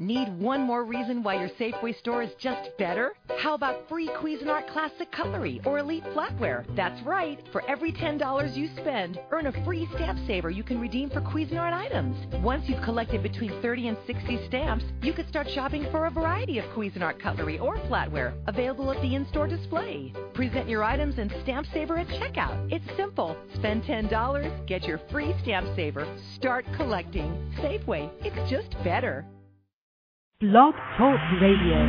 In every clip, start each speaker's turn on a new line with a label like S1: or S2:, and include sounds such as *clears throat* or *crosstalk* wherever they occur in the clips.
S1: Need one more reason why your Safeway store is just better? How about free Cuisinart Classic Cutlery or Elite Flatware? That's right. For every $10 you spend, earn a free stamp saver you can redeem for Cuisinart items. Once you've collected between 30 and 60 stamps, you could start shopping for a variety of Cuisinart cutlery or flatware available at the in-store display. Present your items and stamp saver at checkout. It's simple. Spend $10, get your free stamp saver. Start collecting. Safeway. It's just better.
S2: Blog Talk Radio.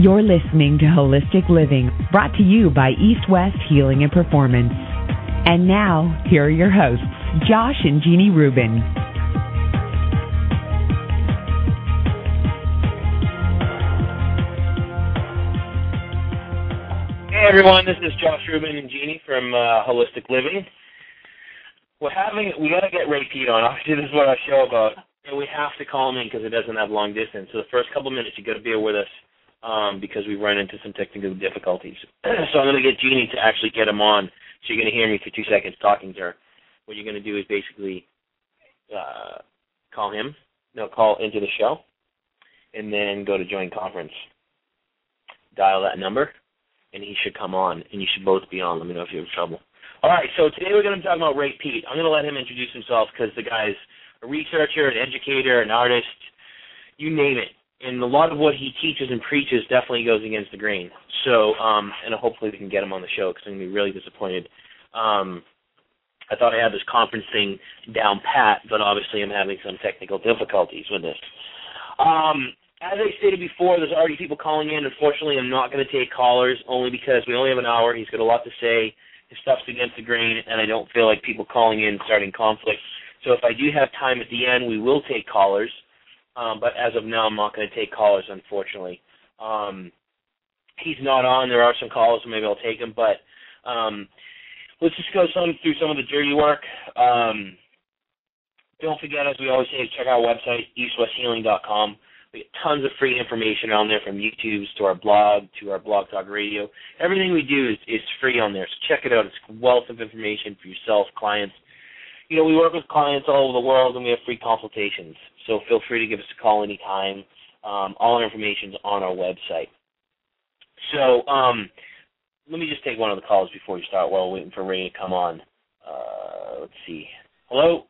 S2: You're listening to Holistic Living, brought to you by East West Healing and Performance. And now, here are your hosts, Josh and Jeannie Rubin.
S3: Hey everyone, this is Josh Rubin and Jeannie from uh, Holistic Living we're having we got to get Ray Peat on. Obviously, this is what I show about, and we have to call him in because it doesn't have long distance. So the first couple of minutes, you got to bear with us um, because we run into some technical difficulties. *clears throat* so I'm going to get Jeannie to actually get him on. So you're going to hear me for two seconds talking to her. What you're going to do is basically uh, call him, no, call into the show, and then go to join conference. Dial that number, and he should come on, and you should both be on. Let me know if you have trouble. All right, so today we're going to be talking about Ray Peat. I'm going to let him introduce himself because the guy's a researcher, an educator, an artist, you name it. And a lot of what he teaches and preaches definitely goes against the grain. So, um, and hopefully we can get him on the show because I'm going to be really disappointed. Um, I thought I had this conference thing down pat, but obviously I'm having some technical difficulties with this. Um, as I stated before, there's already people calling in. Unfortunately, I'm not going to take callers only because we only have an hour. He's got a lot to say his stuff's against the grain, and I don't feel like people calling in starting conflict. So if I do have time at the end, we will take callers. Um, but as of now, I'm not going to take callers, unfortunately. Um, he's not on. There are some calls, so maybe I'll take them. But um, let's just go some, through some of the dirty work. Um, don't forget, as we always say, check out our website, eastwesthealing.com. We get tons of free information on there from YouTube to our blog to our blog talk radio. Everything we do is, is free on there, so check it out. It's a wealth of information for yourself, clients. You know, we work with clients all over the world and we have free consultations. So feel free to give us a call anytime. Um, all our information is on our website. So um, let me just take one of the calls before we start while we're waiting for Ray to come on. Uh, let's see. Hello?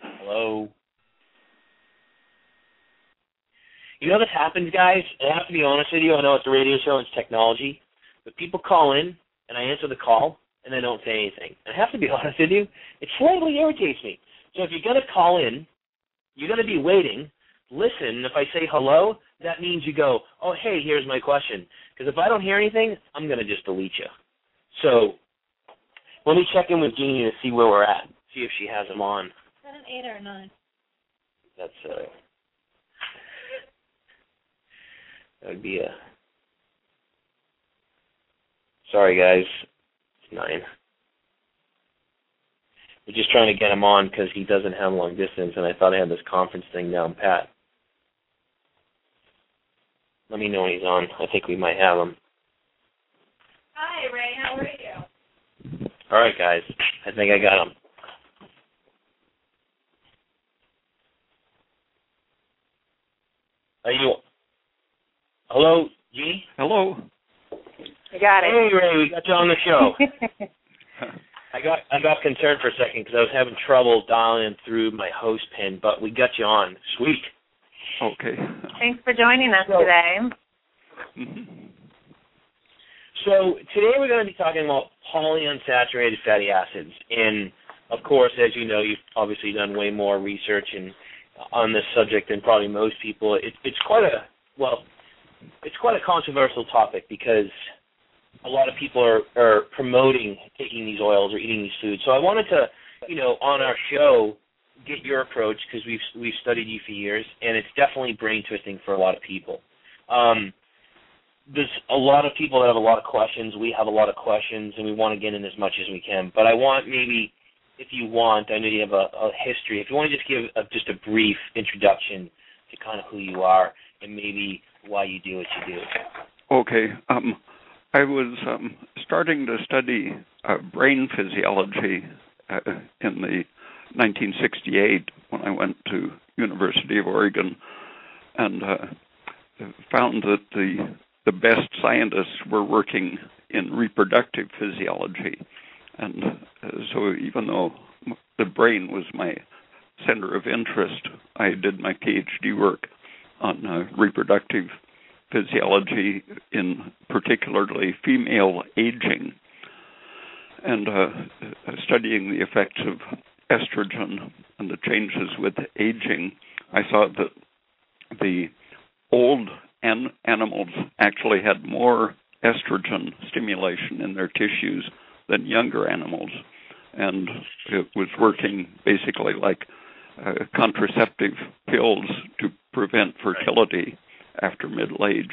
S3: Hello? You know this happens, guys. I have to be honest with you. I know it's a radio show, it's technology, but people call in and I answer the call and they don't say anything. I have to be *laughs* honest with you. It slightly irritates me. So if you're gonna call in, you're gonna be waiting. Listen. If I say hello, that means you go, oh hey, here's my question. Because if I don't hear anything, I'm gonna just delete you. So let me check in with Jeannie to see where we're at. See if she has them on. Is
S4: that an eight or a nine?
S3: That's uh That would be a. Sorry, guys. It's nine. We're just trying to get him on because he doesn't have long distance, and I thought I had this conference thing down pat. Let me know when he's on. I think we might have him.
S4: Hi, Ray. How are you?
S3: All right, guys. I think I got him. Are you Hello, G.
S5: Hello.
S4: You got it.
S3: Hey, Ray, we got you on the show. *laughs* I got I got concerned for a second because I was having trouble dialing through my host pin, but we got you on. Sweet.
S5: Okay.
S4: Thanks for joining us so, today.
S5: Mm-hmm.
S3: So today we're going to be talking about polyunsaturated fatty acids, and of course, as you know, you've obviously done way more research and on this subject than probably most people. It, it's quite a well, it's quite a controversial topic because a lot of people are, are promoting taking these oils or eating these foods. So I wanted to, you know, on our show, get your approach because we've we've studied you for years, and it's definitely brain twisting for a lot of people. Um, there's a lot of people that have a lot of questions. We have a lot of questions, and we want to get in as much as we can. But I want maybe, if you want, I know you have a, a history. If you want to just give a, just a brief introduction to kind of who you are and maybe why you do what you do.
S5: Okay. Um, I was um, starting to study uh, brain physiology uh, in the 1968 when I went to University of Oregon, and uh, found that the the best scientists were working in reproductive physiology, and uh, so even though the brain was my center of interest, I did my PhD work on uh, reproductive physiology, in particularly female aging, and uh, studying the effects of estrogen and the changes with aging. I saw that the old an- animals actually had more estrogen stimulation in their tissues than younger animals, and it was working basically like uh, contraceptive pills to prevent fertility after middle age.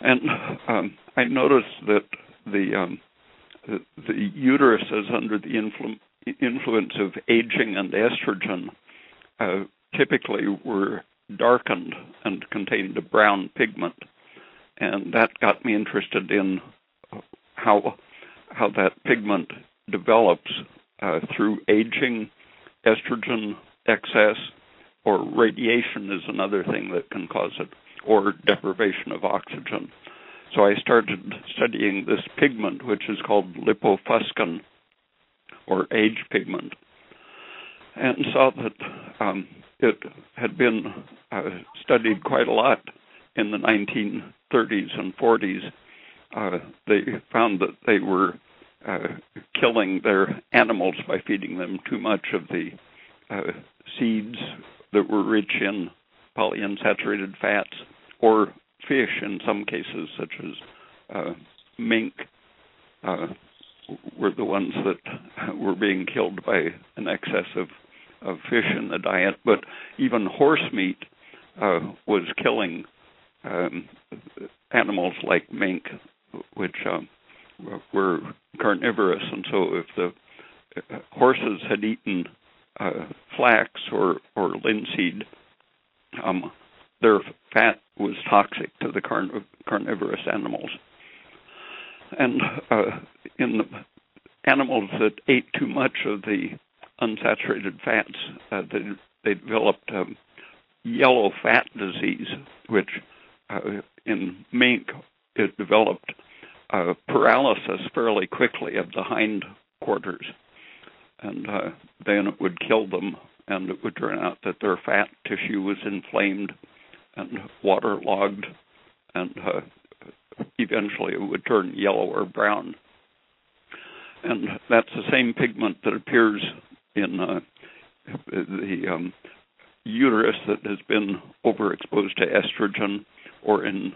S5: And um, I noticed that the um, the, uterus is under the influ- influence of aging and estrogen uh, typically were darkened and contained a brown pigment, and that got me interested in how how that pigment develops uh, through aging, estrogen excess, or radiation is another thing that can cause it, or deprivation of oxygen. So I started studying this pigment, which is called lipofuscin, or age pigment, and saw that um, it had been uh, studied quite a lot in the 1930s and 40s. Uh, they found that they were uh, killing their animals by feeding them too much of the uh, seeds that were rich in polyunsaturated fats, or fish in some cases, such as uh, mink, uh, were the ones that were being killed by an excess of, of fish in the diet. But even horse meat uh, was killing um, animals like mink, which um, were carnivorous, and so if the uh, horses had eaten uh, flax or or linseed, um, their fat was toxic to the carn- carnivorous animals. And uh, in the animals that ate too much of the unsaturated fats, uh, they, they developed um, yellow fat disease, which uh, in mink it developed uh, paralysis fairly quickly of the hind quarters, and uh, then it would kill them, and it would turn out that their fat tissue was inflamed and waterlogged, and uh, eventually it would turn yellow or brown. And that's the same pigment that appears in uh, the um, uterus that has been overexposed to estrogen or in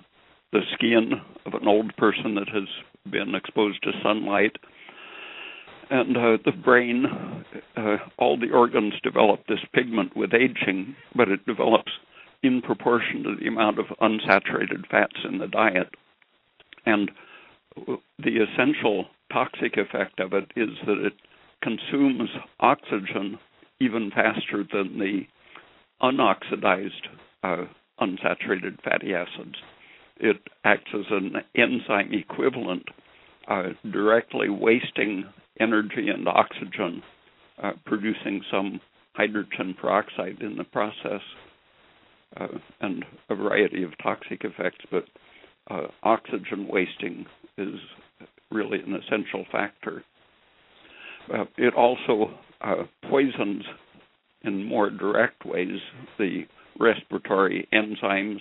S5: the skin of an old person that has been exposed to sunlight. And uh, the brain, uh, all the organs develop this pigment with aging, but it develops in proportion to the amount of unsaturated fats in the diet. And the essential toxic effect of it is that it consumes oxygen even faster than the unoxidized uh, unsaturated fatty acids. It acts as an enzyme equivalent, uh, directly wasting energy and oxygen, uh, producing some hydrogen peroxide in the process, uh, and a variety of toxic effects. But uh, oxygen wasting is really an essential factor. Uh, it also uh, poisons in more direct ways the respiratory enzymes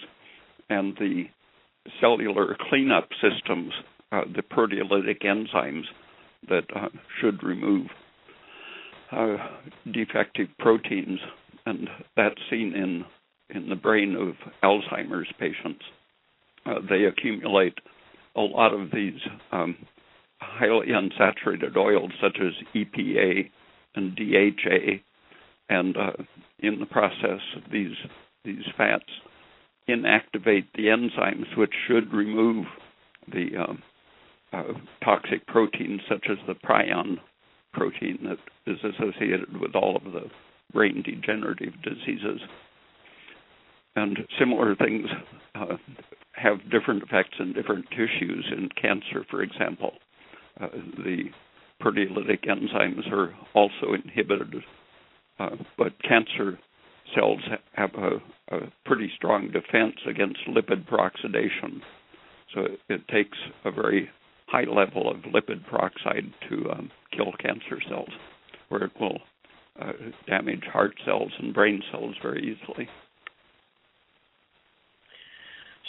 S5: and the cellular cleanup systems, uh, the proteolytic enzymes that uh, should remove uh, defective proteins, and that's seen in in the brain of Alzheimer's patients. Uh, they accumulate a lot of these um, highly unsaturated oils, such as EPA and DHA, and uh, in the process, these these fats inactivate the enzymes which should remove the um, uh, toxic proteins, such as the prion protein that is associated with all of the brain degenerative diseases. And similar things uh, have different effects in different tissues. In cancer, for example, uh, the proteolytic enzymes are also inhibited, uh, but cancer cells have a, a, pretty strong defense against lipid peroxidation. So it, it takes a very high level of lipid peroxide to um, kill cancer cells, where it will uh, damage heart cells and brain cells very easily.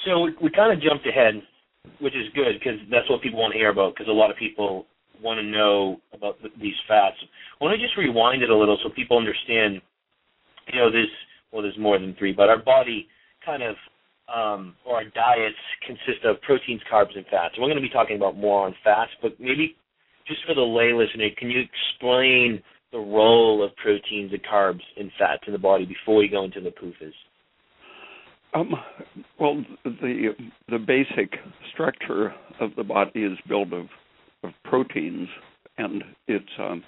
S3: So we, we kind of jumped ahead, which is good because that's what people want to hear about. Because a lot of people want to know about th- these fats. I want to just rewind it a little so people understand. You know, there's well, there's more than three, but our body kind of um, or our diets consist of proteins, carbs, and fats. And we're going to be talking about more on fats, but maybe just for the lay listener, can you explain the role of proteins and carbs and fats in the body before we go into the PUFAs?
S5: Um, well, the the basic structure of the body is built of, of proteins, and it's um,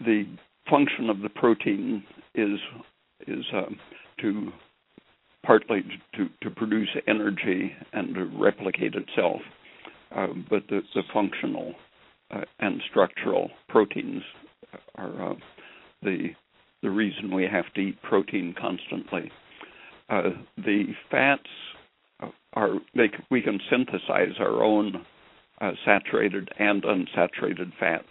S5: the function of the protein is is um, to partly to, to produce energy and to replicate itself, uh, but the, the functional uh, and structural proteins are uh, the the reason we have to eat protein constantly. Uh, the fats are they, we can synthesize our own uh, saturated and unsaturated fats.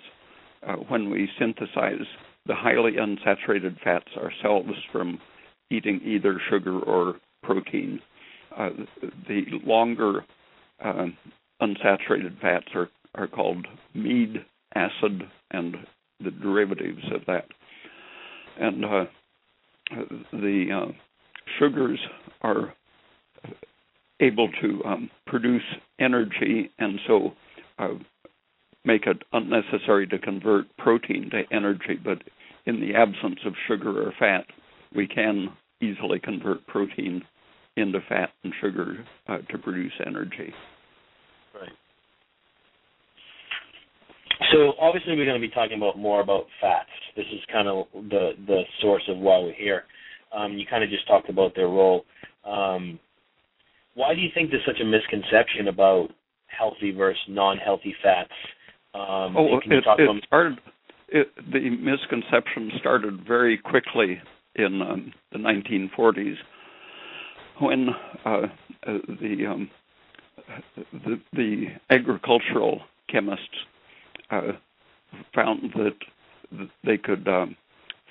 S5: Uh, when we synthesize the highly unsaturated fats ourselves from eating either sugar or protein, uh, the longer uh, unsaturated fats are, are called mead acid and the derivatives of that. And uh, the sugars are able to um, produce energy and so uh, make it unnecessary to convert protein to energy. But in the absence of sugar or fat, we can easily convert protein into fat and sugar uh, to produce energy.
S3: Right. So obviously we're going to be talking about more about fats. This is kind of the the source of why we're here. Um, you kind of just talked about their role. Um, why do you think there's such a misconception about healthy versus non-healthy fats? Um,
S5: oh, it, it started. It, the misconception started very quickly in um, the 1940s when uh, the, um, the, the agricultural chemists uh, found that they could um,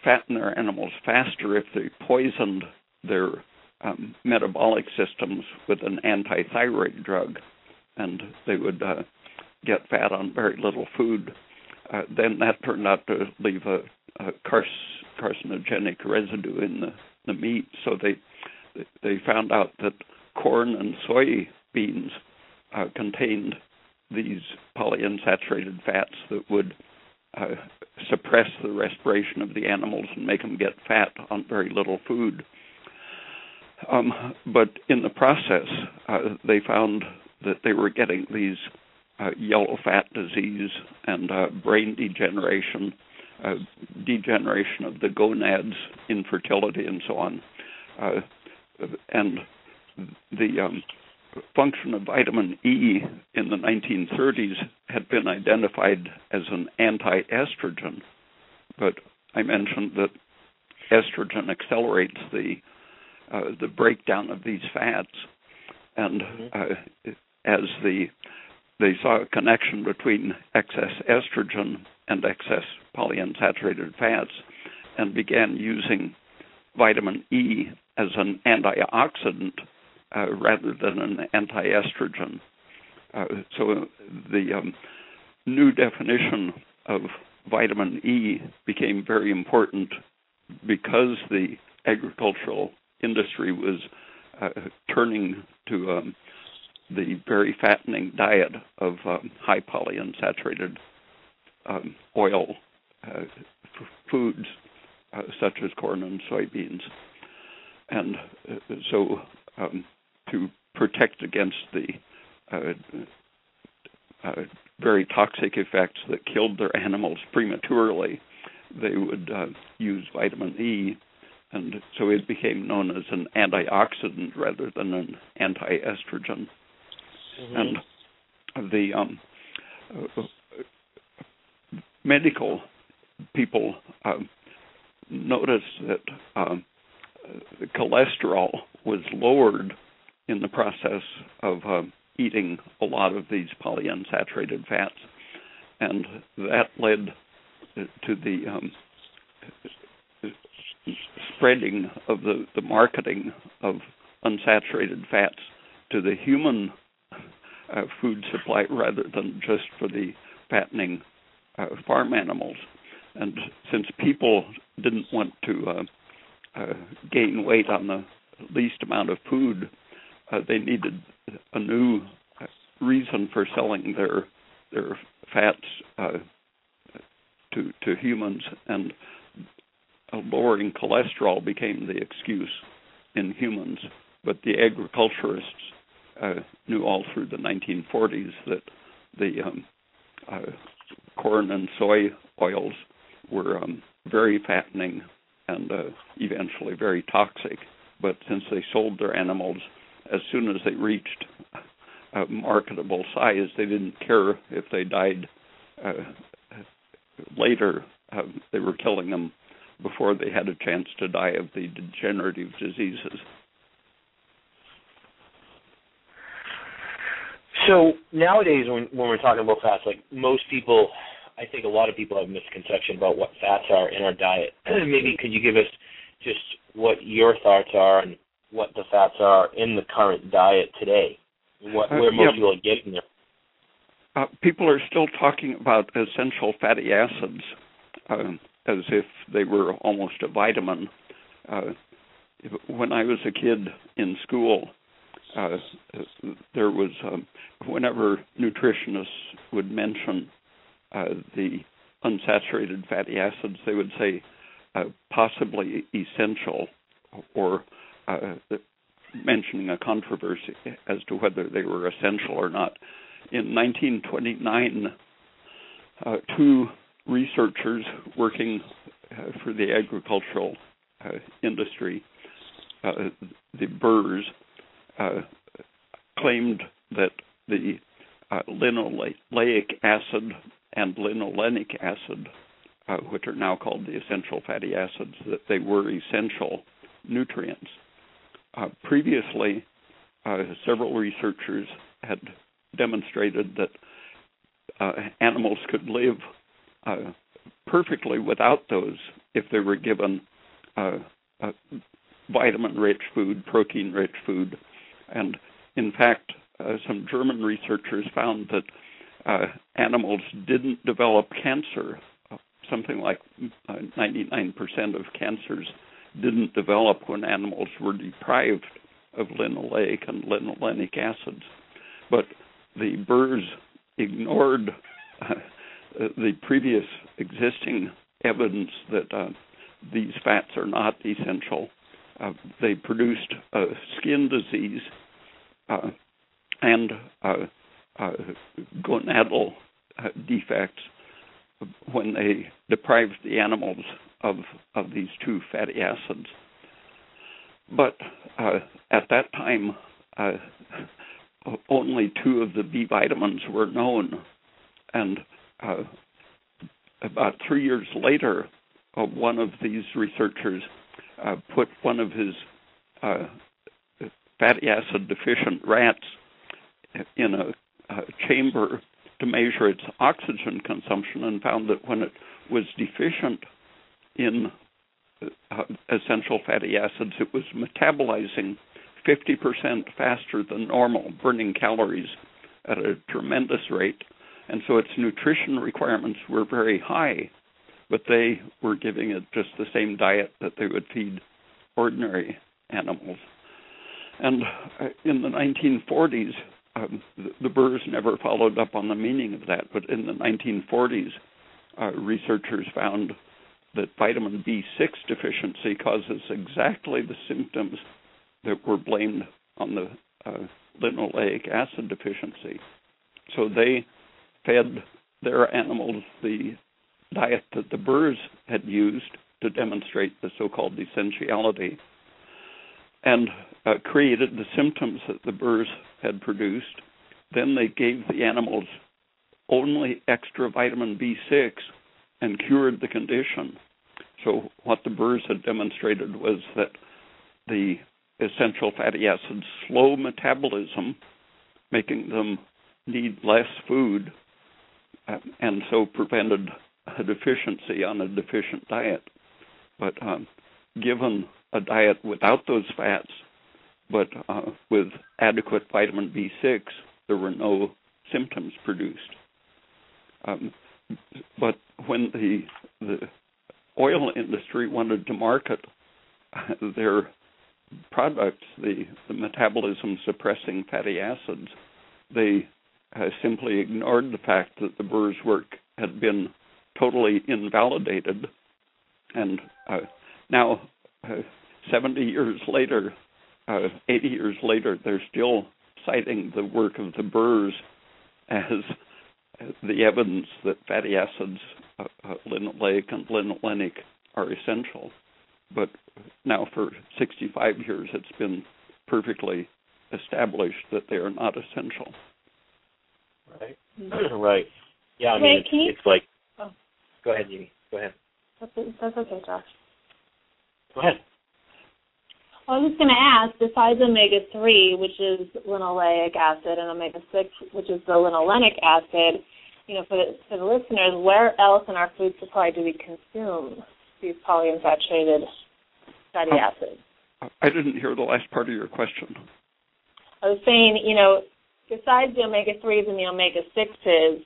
S5: fatten their animals faster if they poisoned their um, metabolic systems with an anti-thyroid drug, and they would uh, get fat on very little food. Uh, then that turned out to leave a, carcinogenic residue in the, the meat. So they they found out that corn and soybeans uh, contained these polyunsaturated fats that would uh, suppress the respiration of the animals and make them get fat on very little food. Um, but in the process, uh, they found that they were getting these uh, yellow fat disease and uh, brain degeneration, uh, degeneration of the gonads, infertility, and so on. Uh, and the um, function of vitamin E in the 1930s had been identified as an anti estrogen, but I mentioned that estrogen accelerates the uh, the breakdown of these fats, and mm-hmm. uh, as the they saw a connection between excess estrogen and excess polyunsaturated fats, and began using vitamin E as an antioxidant uh, rather than an anti-estrogen. Uh, so the um, new definition of vitamin E became very important because the agricultural industry was uh, turning to um, the very fattening diet of um, high polyunsaturated um, oil uh, f- foods uh, such as corn and soybeans. And uh, so um, to protect against the uh, uh, very toxic effects that killed their animals prematurely, they would uh, use vitamin E and so it became known as an antioxidant rather than an anti-estrogen.
S3: Mm-hmm.
S5: And the um, medical people uh, noticed that um, cholesterol was lowered in the process of uh, eating a lot of these polyunsaturated fats, and that led to the um, spreading of the, the marketing of unsaturated fats to the human uh, food supply rather than just for the fattening uh, farm animals. And since people didn't want to uh, uh gain weight on the least amount of food, uh, they needed a new reason for selling their their fats uh, to to humans, and lowering cholesterol became the excuse in humans. But the agriculturists uh, knew all through the 1940s that the um, uh, corn and soy oils were um, very fattening and uh, eventually very toxic. But since they sold their animals as soon as they reached a marketable size, they didn't care if they died uh, later. Uh, they were killing them before they had a chance to die of the degenerative diseases.
S3: So nowadays, when when we're talking about fats, like most people, I think a lot of people have misconception about what fats are in our diet. *clears throat* Maybe could you give us just what your thoughts are on what the fats are in the current diet today? What
S5: uh,
S3: where most
S5: yeah.
S3: people are getting them?
S5: Uh, people are still talking about essential fatty acids uh, as if they were almost a vitamin. Uh, when I was a kid in school, uh, there was um, whenever nutritionists would mention uh, the unsaturated fatty acids, they would say uh, possibly essential, or uh, mentioning a controversy as to whether they were essential or not. In 1929, uh, two researchers working for the agricultural industry, the Burrs, claimed that the uh, linoleic acid and linolenic acid, uh, which are now called the essential fatty acids, that they were essential nutrients. Uh, previously, uh, several researchers had demonstrated that uh, animals could live perfectly without those if they were given vitamin rich food, protein rich food, and in fact, uh, some German researchers found that uh, animals didn't develop cancer. Something like 99% uh, of cancers didn't develop when animals were deprived of linoleic and linolenic acids. But the Burrs ignored uh, the previous existing evidence that uh, these fats are not essential. Uh, they produced a skin disease uh, and uh, uh, gonadal defects when they deprived the animals of of these two fatty acids. But uh, at that time, uh, only two of the B vitamins were known, and uh, about three years later, one of these researchers put one of his fatty acid deficient rats in a, a chamber to measure its oxygen consumption and found that when it was deficient in uh, essential fatty acids, it was metabolizing 50% faster than normal, burning calories at a tremendous rate. And so its nutrition requirements were very high, but they were giving it just the same diet that they would feed ordinary animals. And uh, in the 1940s, um, the, Burrs never followed up on the meaning of that, but in the 1940s, uh, researchers found that vitamin B6 deficiency causes exactly the symptoms that were blamed on the uh, linoleic acid deficiency. So they fed their animals the diet that the Burrs had used, to demonstrate the so-called essentiality, and uh, created the symptoms that the burrs had produced. Then they gave the animals only extra vitamin B6 and cured the condition. So what the burrs had demonstrated was that the essential fatty acids slow metabolism, making them need less food, uh, and so prevented a deficiency on a deficient diet. But um, given a diet without those fats, but uh, with adequate vitamin B6, there were no symptoms produced. Um, but when the the oil industry wanted to market their products, the, the metabolism suppressing fatty acids, they uh, simply ignored the fact that the Burr's work had been totally invalidated. And uh, now, uh, 70 years later, uh, 80 years later, they're still citing the work of the Burrs as the evidence that fatty acids, uh, uh, linoleic and linolenic, are essential. But now, for 65 years, it's been perfectly established that they are not essential.
S3: Right. *clears throat* right. Yeah, I mean, it's,
S4: you...
S3: it's like. Go ahead, Jeannie. Go ahead.
S4: That's, that's okay, Josh.
S3: Go ahead.
S4: I was just going to ask, besides omega 3, which is linoleic acid, and omega 6, which is the linolenic acid, you know, for the, for the listeners, where else in our food supply do we consume these polyunsaturated fatty um, acids?
S5: I didn't hear the last part of your question.
S4: I was saying, you know, besides the omega 3s and the omega 6s,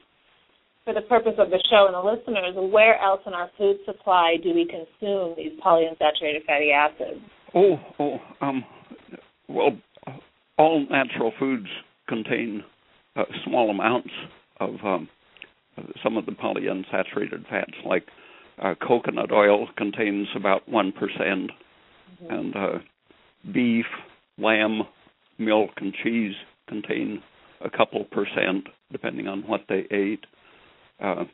S4: for the purpose of the show and the listeners, where else in our food supply do we consume these polyunsaturated fatty acids?
S5: Oh, oh, um, well, all natural foods contain uh, small amounts of um, some of the polyunsaturated fats, like uh, coconut oil contains about one mm-hmm. and uh, beef, lamb, milk, and cheese contain a couple percent, depending on what they ate. Uh,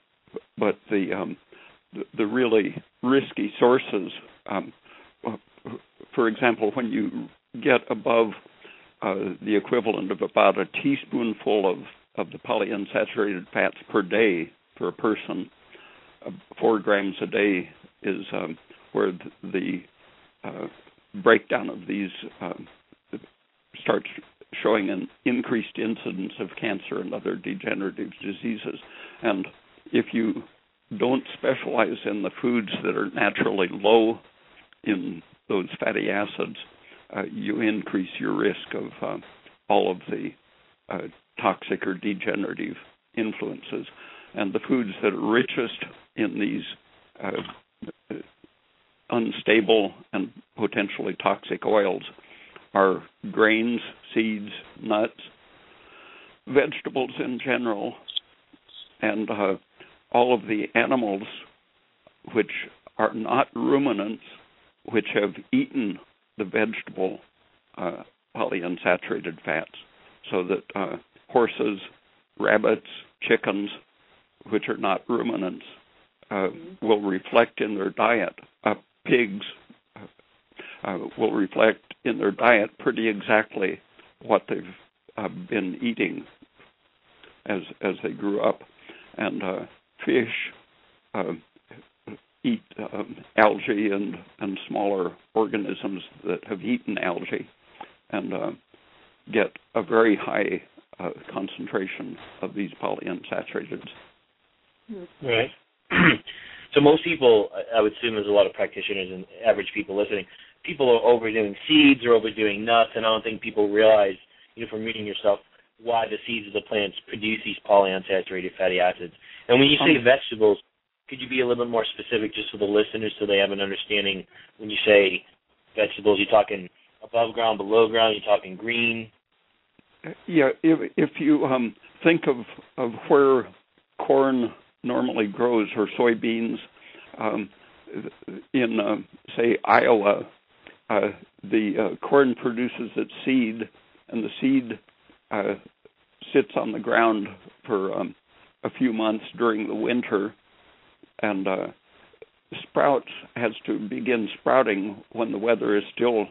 S5: but the, um, the, the really risky sources, um, for example, when you get above uh, the equivalent of about a teaspoonful of, of the polyunsaturated fats per day for a person, uh, four grams a day is um, where the, the uh, breakdown of these um, starts showing an increased incidence of cancer and other degenerative diseases. And if you don't specialize in the foods that are naturally low in those fatty acids, uh, you increase your risk of uh, all of the uh, toxic or degenerative influences. And the foods that are richest in these uh, unstable and potentially toxic oils are grains, seeds, nuts, vegetables in general, and uh, all of the animals which are not ruminants, which have eaten the vegetable uh, polyunsaturated fats, so that uh, horses, rabbits, chickens, which are not ruminants, uh, mm-hmm. will reflect in their diet. Uh, pigs uh, will reflect in their diet pretty exactly what they've uh, been eating as as they grew up, and uh, fish uh, eat um, algae and and smaller organisms that have eaten algae, and uh, get a very high uh, concentration of these polyunsaturated.
S3: Right. *clears throat* so most people, I would assume, there's a lot of practitioners and average people listening people are overdoing seeds or overdoing nuts, and I don't think people realize, you know, from reading yourself, why the seeds of the plants produce these polyunsaturated fatty acids. And when you say um, vegetables, could you be a little bit more specific just for the listeners so they have an understanding when you say vegetables, you're talking above ground, below ground, you're talking green?
S5: Yeah, if if you um, think of of where corn normally grows or soybeans, um, in uh, say Iowa, uh, the uh, corn produces its seed, and the seed uh, sits on the ground for um, a few months during the winter, and uh, sprouts has to begin sprouting when the weather is still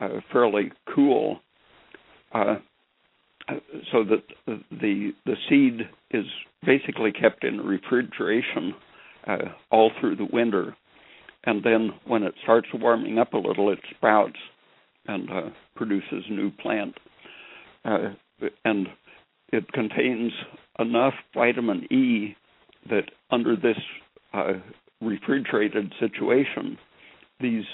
S5: uh, fairly cool, uh, so that the the seed is basically kept in refrigeration uh, all through the winter, and then when it starts warming up a little, it sprouts and uh, produces new plant, uh, and it contains enough vitamin E that under this uh, refrigerated situation, these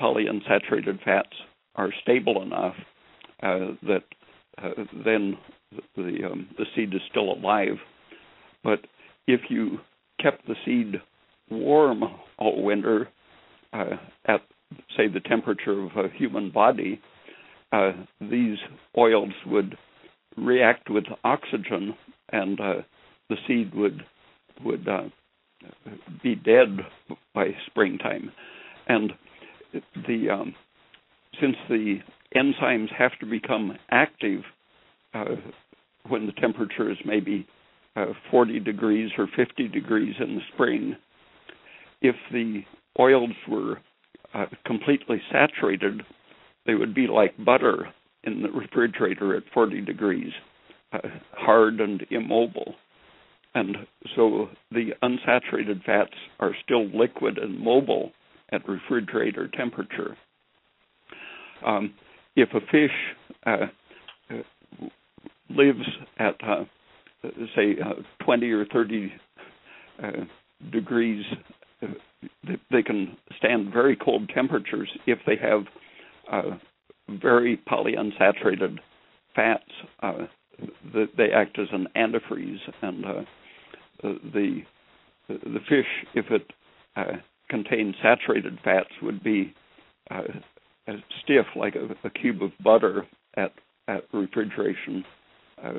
S5: polyunsaturated fats are stable enough uh, that uh, then the um, the seed is still alive. But if you kept the seed warm all winter uh, at say the temperature of a human body, uh, these oils would react with oxygen, and uh, the seed would would uh, be dead by springtime. And the um, since the enzymes have to become active uh, when the temperature is maybe uh, 40 degrees or 50 degrees in the spring, if the oils were uh, completely saturated, they would be like butter in the refrigerator at 40 degrees, uh, hard and immobile. And so the unsaturated fats are still liquid and mobile at refrigerator temperature. Um, if a fish uh, uh lives at, uh, say, uh, 20 or 30 uh, degrees, they can stand very cold temperatures if they have very polyunsaturated fats. they act as an antifreeze and the the fish, if it uh, contained saturated fats, would be uh, stiff like a, a, cube of butter at at refrigeration, uh,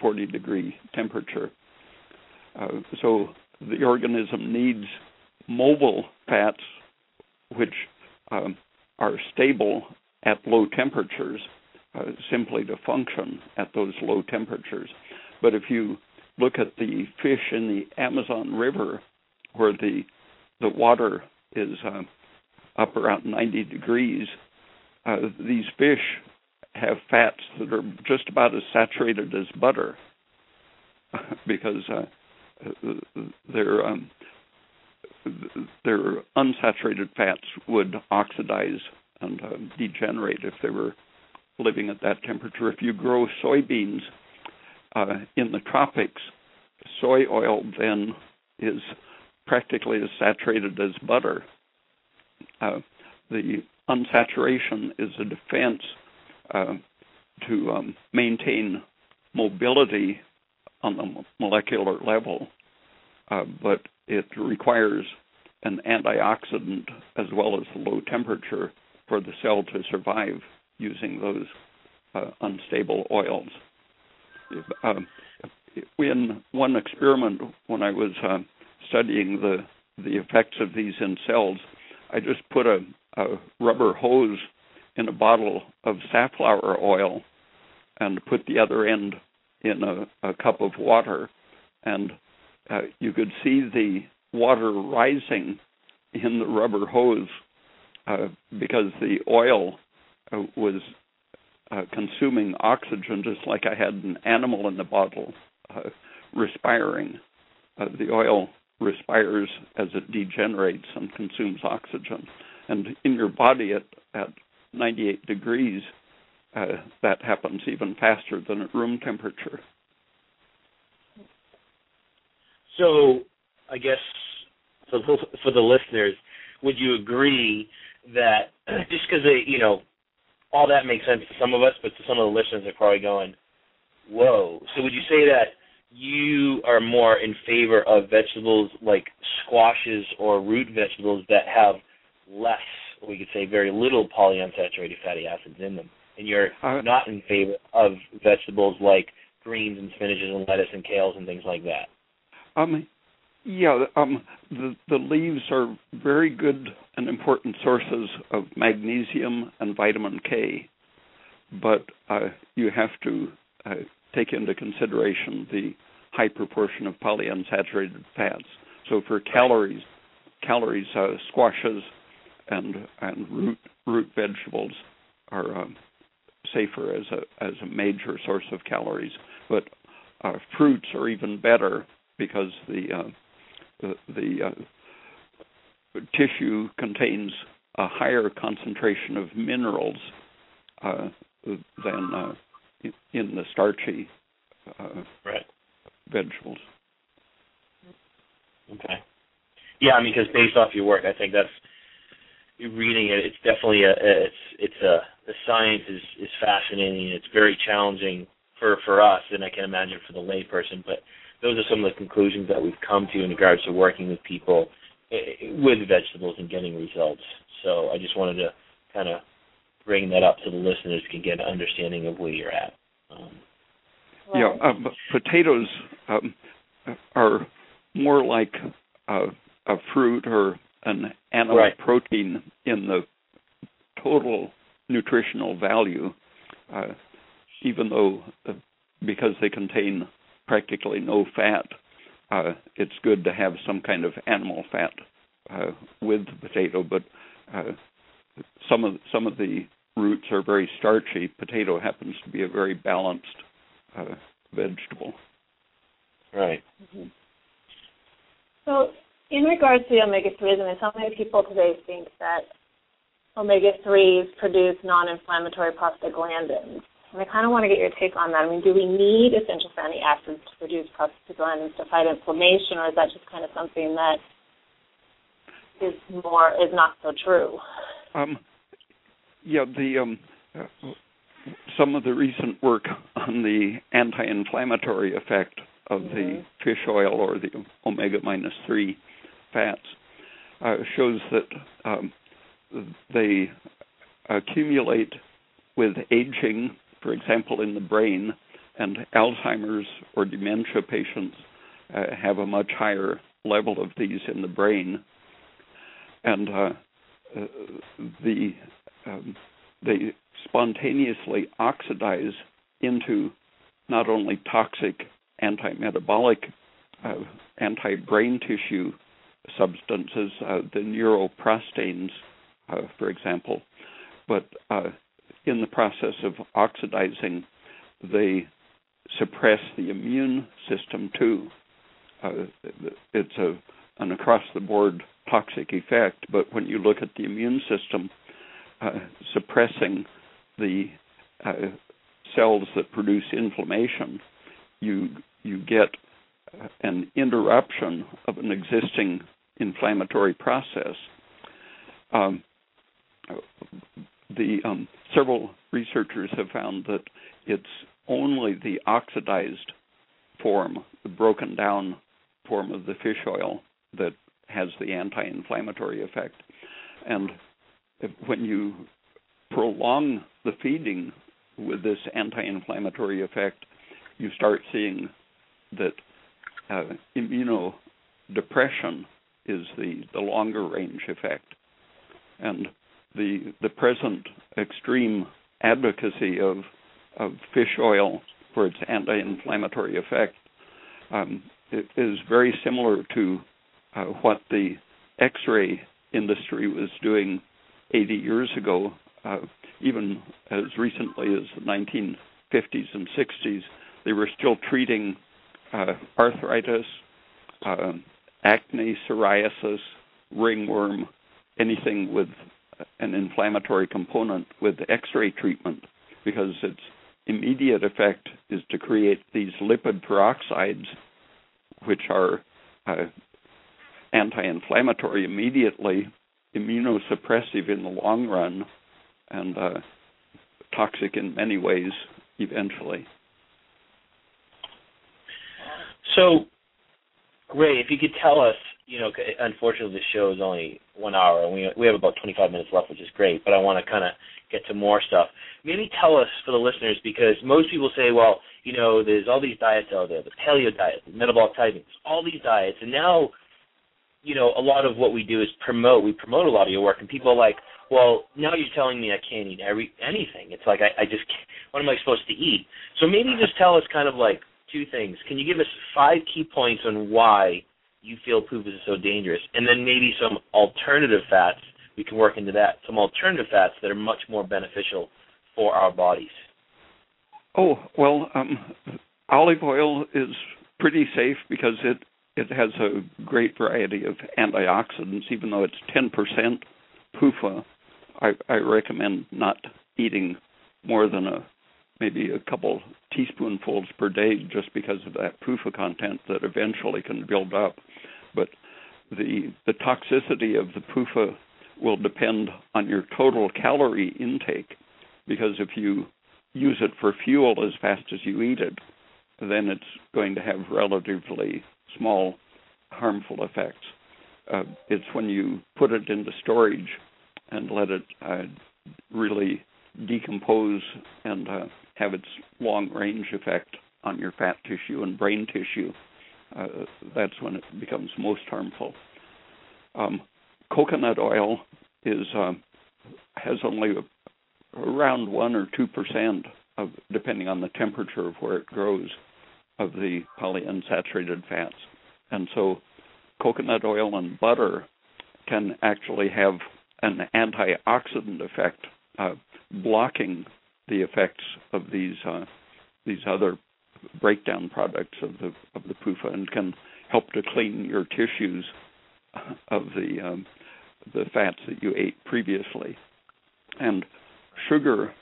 S5: 40 degree temperature. Uh, so the organism needs mobile fats, which um, are stable at low temperatures, uh, simply to function at those low temperatures. But if you look at the fish in the Amazon River, where the the water is uh, up around 90 degrees, uh, these fish have fats that are just about as saturated as butter *laughs* because uh, their um, their unsaturated fats would oxidize and uh, degenerate if they were living at that temperature. If you grow soybeans uh, in the tropics, soy oil then is practically as saturated as butter. Uh, the unsaturation is a defense uh, to um, maintain mobility on the molecular level, uh, but it requires an antioxidant as well as low temperature for the cell to survive using those uh, unstable oils. Um, in one experiment, when I was uh, studying the the effects of these in cells, I just put a, a rubber hose in a bottle of safflower oil and put the other end in a, a cup of water, and uh, you could see the water rising in the rubber hose uh, because the oil uh, was uh, consuming oxygen just like I had an animal in the bottle uh, respiring. The oil respires as it degenerates and consumes oxygen. And in your body at, at 98 degrees, that happens even faster than at room temperature.
S3: So, I guess for the, for the listeners, would you agree that *clears throat* just because they, you know, all that makes sense to some of us, but to some of the listeners, they're probably going, "Whoa!" So, would you say that you are more in favor of vegetables like squashes or root vegetables that have less, we could say very little polyunsaturated fatty acids in them, and you're uh, not in favor of vegetables like greens and spinaches and lettuce and kales and things like that.
S5: Um, yeah, um, the the leaves are very good and important sources of magnesium and vitamin K, but uh, you have to uh, take into consideration the high proportion of polyunsaturated fats. So for calories, calories. Uh, squashes and and root root vegetables are um, safer as a as a major source of calories, but uh, fruits are even better because the uh, the, the uh, tissue contains a higher concentration of minerals uh, than uh, in the starchy uh,
S3: right.
S5: vegetables.
S3: Okay. Yeah, I mean, because based off your work, I think that's reading it. It's definitely a it's it's a the science is is fascinating. It's very challenging for for us, and I can imagine for the layperson. But those are some of the conclusions that we've come to in regards to working with people eh, with vegetables and getting results. So I just wanted to kind of bring that up so the listeners can get an understanding of where you're at. Um,
S5: yeah, uh, potatoes um, are more like a, a fruit or an animal
S3: right.
S5: protein in the total nutritional value, uh, even though uh, because they contain practically no fat, uh, it's good to have some kind of animal fat uh, with the potato. But uh, some of some of the roots are very starchy. Potato happens to be a very balanced uh, vegetable.
S3: Right.
S4: Mm-hmm. So, in regards to the omega 3s, I mean, so many people today think that omega 3s produce non inflammatory prostaglandins. And I kind of want to get your take on that. I mean, do we need essential fatty acids to produce prostaglandins to fight inflammation, or is that just kind of something that is more is not so true?
S5: Um, yeah, the um, some of the recent work on the anti-inflammatory effect of mm-hmm. the fish oil or the omega minus three fats uh, shows that um, they accumulate with aging, for example, in the brain, and Alzheimer's or dementia patients uh, have a much higher level of these in the brain, and uh, uh the um, they spontaneously oxidize into not only toxic anti-metabolic, uh, anti-brain tissue substances, uh, the neuroprostanes, uh, for example, but uh, in the process of oxidizing, they suppress the immune system too. Uh, it's a, an across-the-board toxic effect, but when you look at the immune system, uh, suppressing the uh, cells that produce inflammation, you you get an interruption of an existing inflammatory process. Um, the um, several researchers have found that it's only the oxidized form, the broken down form of the fish oil, that has the anti-inflammatory effect. And when you prolong the feeding with this anti-inflammatory effect, you start seeing that uh, immunodepression is the, the longer range effect. And the the present extreme advocacy of of fish oil for its anti-inflammatory effect um, is very similar to uh, what the X-ray industry was doing 80 years ago, uh, even as recently as the 1950s and 60s, they were still treating uh, arthritis, uh, acne, psoriasis, ringworm, anything with an inflammatory component with X-ray treatment, because its immediate effect is to create these lipid peroxides, which are uh, anti-inflammatory immediately immunosuppressive in the long run and uh, toxic in many ways eventually.
S3: So, Ray, if you could tell us, you know, unfortunately the show is only one hour, and we we have about 25 minutes left, which is great. But I want to kind of get to more stuff. Maybe tell us for the listeners, because most people say, well, you know, there's all these diets out there, the paleo diet, the metabolic typing, all these diets, and now you know, a lot of what we do is promote. We promote a lot of your work, and people are like, well, now you're telling me I can't eat every anything. It's like I, I just can't, what am I supposed to eat? So maybe just tell us kind of like two things. Can you give us five key points on why you feel PUFAs is so dangerous, and then maybe some alternative fats. We can work into that. Some alternative fats that are much more beneficial for our bodies.
S5: Oh well, um, olive oil is pretty safe because it it has a great variety of antioxidants. Even though it's 10% PUFA, I, I recommend not eating more than a maybe a couple teaspoonfuls per day just because of that PUFA content that eventually can build up. But the the toxicity of the PUFA will depend on your total calorie intake because if you use it for fuel as fast as you eat it, then it's going to have relatively small harmful effects. Uh, it's when you put it into storage and let it uh, really decompose and uh, have its long range effect on your fat tissue and brain tissue, uh, that's when it becomes most harmful. Um, coconut oil is uh, has only around one or two percent of, depending on the temperature of where it grows, of the polyunsaturated fats, and so coconut oil and butter can actually have an antioxidant effect, uh, blocking the effects of these uh, these other breakdown products of the of the PUFA and can help to clean your tissues of the um, the fats that you ate previously. And sugar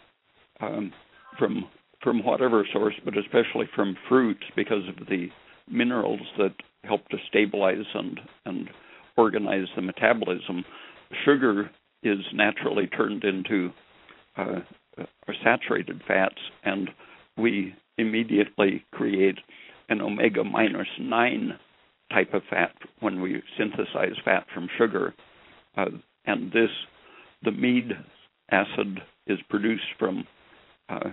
S5: um, from from whatever source, but especially from fruits, because of the minerals that help to stabilize and and organize the metabolism. Sugar is naturally turned into uh, saturated fats, and we immediately create an omega minus nine type of fat when we synthesize fat from sugar, uh, and this the mead acid is produced from uh,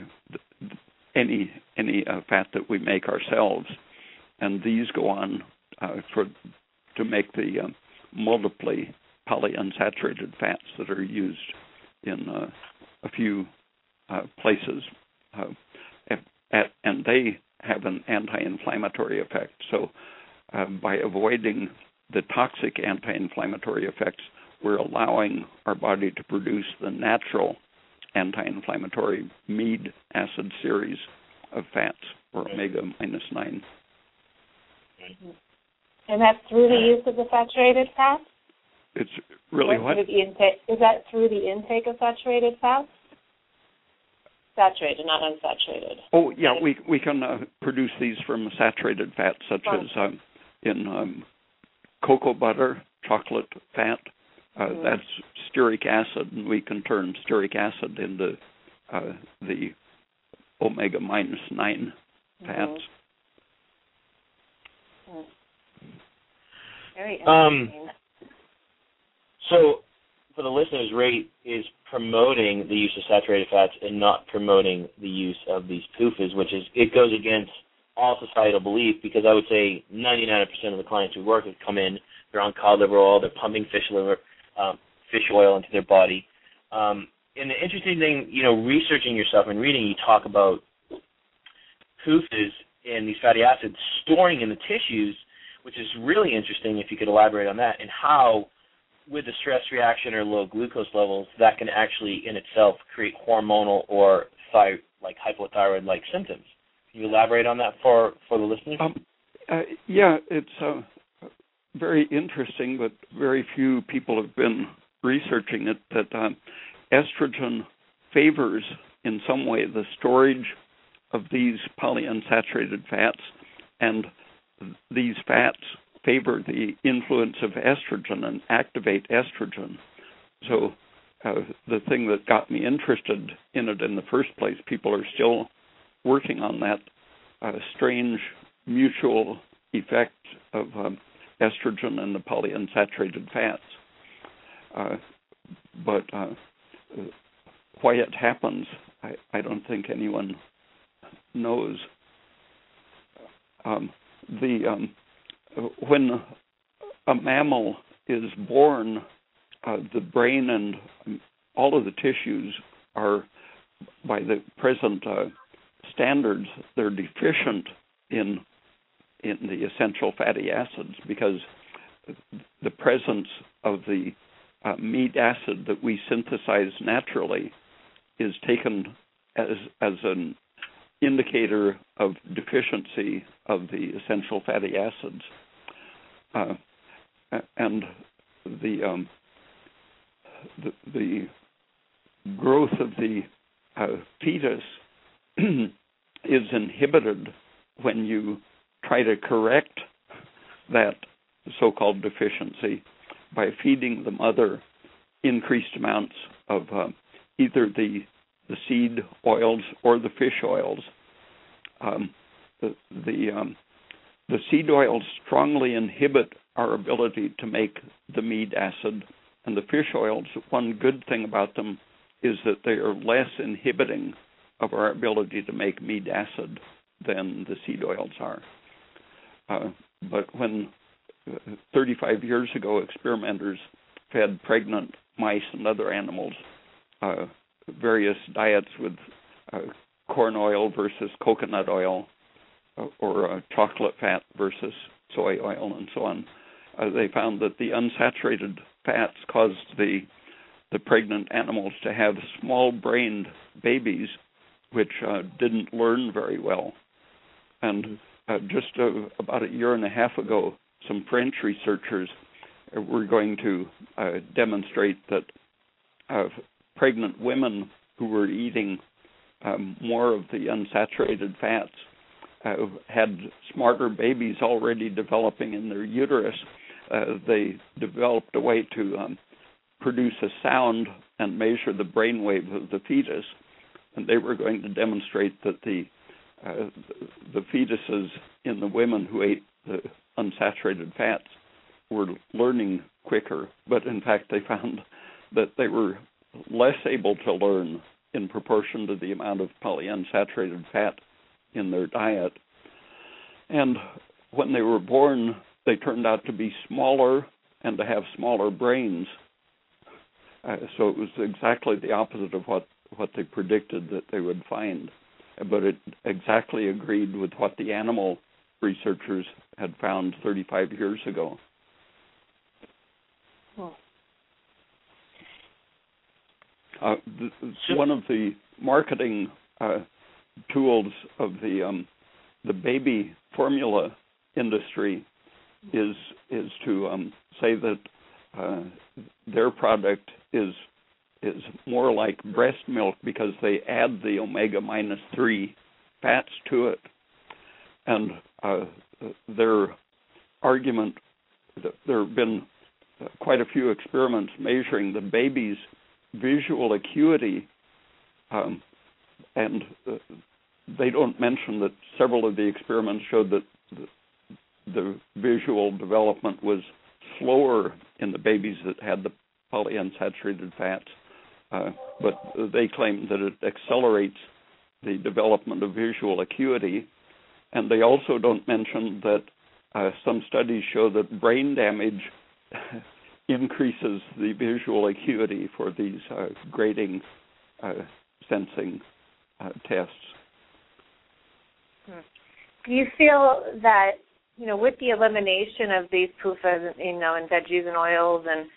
S5: any any uh, fat that we make ourselves, and these go on uh, for to make the uh, multiply polyunsaturated fats that are used in uh, a few uh, places, at, and they have an anti-inflammatory effect. So, uh, by avoiding the toxic anti-inflammatory effects, we're allowing our body to produce the natural anti-inflammatory mead acid series of fats, or omega minus nine.
S4: And that's through the use of the saturated fats?
S5: It's really what?
S4: Intake, is that through the intake of saturated fats? Saturated, not unsaturated.
S5: Oh yeah, we we can uh, produce these from saturated fats, such as um, in um, cocoa butter, chocolate fat. Uh, mm-hmm. That's stearic acid, and we can turn stearic acid into uh, the omega minus nine fats.
S4: Mm-hmm. Very
S3: um, interesting. Um, so, for the listeners, rate is promoting the use of saturated fats and not promoting the use of these PUFAs, which is it goes against all societal belief because I would say 99% of the clients who work have come in, they're on cod liver oil, they're pumping fish liver, um, fish oil into their body. Um, and the interesting thing, you know, researching yourself and reading, you talk about PUFAs and these fatty acids storing in the tissues, which is really interesting if you could elaborate on that and how with the stress reaction or low glucose levels, that can actually in itself create hormonal or thy- like hypothyroid like symptoms. Can you elaborate on that for for the listeners?
S5: Um, uh, yeah, it's uh, very interesting, but very few people have been researching it. That um, estrogen favors in some way the storage of these polyunsaturated fats, and these fats favor the influence of estrogen and activate estrogen. So, uh, the thing that got me interested in it in the first place, people are still working on that uh, strange mutual effect of um, estrogen and the polyunsaturated fats. Uh, but uh, why it happens, I, I, don't think anyone knows. Um, the um, when a mammal is born, uh, the brain and all of the tissues are, by the present uh, standards, they're deficient in in the essential fatty acids because the presence of the uh, mead acid that we synthesize naturally is taken as as an indicator of deficiency of the essential fatty acids, uh, and the, um, the, the growth of the uh, fetus *clears throat* is inhibited when you try to correct that so-called deficiency by feeding the mother increased amounts of uh, either the the seed oils or the fish oils. Um, the the, um, the seed oils strongly inhibit our ability to make the mead acid, and the fish oils. One good thing about them is that they are less inhibiting of our ability to make mead acid than the seed oils are. Uh, but when uh, 35 years ago, experimenters fed pregnant mice and other animals uh, various diets with uh, corn oil versus coconut oil, or uh, chocolate fat versus soy oil, and so on. Uh, they found that the unsaturated fats caused the the pregnant animals to have small-brained babies, which uh, didn't learn very well. And uh, just about a year and a half ago, some French researchers were going to demonstrate that pregnant women who were eating um, more of the unsaturated fats uh, had smarter babies already developing in their uterus. Uh, they developed a way to um, produce a sound and measure the brainwave of the fetus, and they were going to demonstrate that the uh, the fetuses in the women who ate the unsaturated fats were learning quicker, but in fact they found that they were less able to learn in proportion to the amount of polyunsaturated fat in their diet. And when they were born, they turned out to be smaller and to have smaller brains. Uh, so it was exactly the opposite of what, what they predicted that they would find. But it exactly agreed with what the animal researchers had found 35 years ago. Uh, one of the marketing uh, tools of the um, the baby formula industry is is to um, say that uh, their product is is more like breast milk because they add the omega minus three fats to it, and uh, their argument that there have been quite a few experiments measuring the baby's visual acuity, um, and uh, they don't mention that several of the experiments showed that the, the visual development was slower in the babies that had the polyunsaturated fats, uh, but they claim that it accelerates the development of visual acuity. And they also don't mention that uh, some studies show that brain damage *laughs* increases the visual acuity for these uh, grating uh, sensing uh, tests.
S4: Do you feel that you know with the elimination of these PUFAs, you know, in veggies and oils, and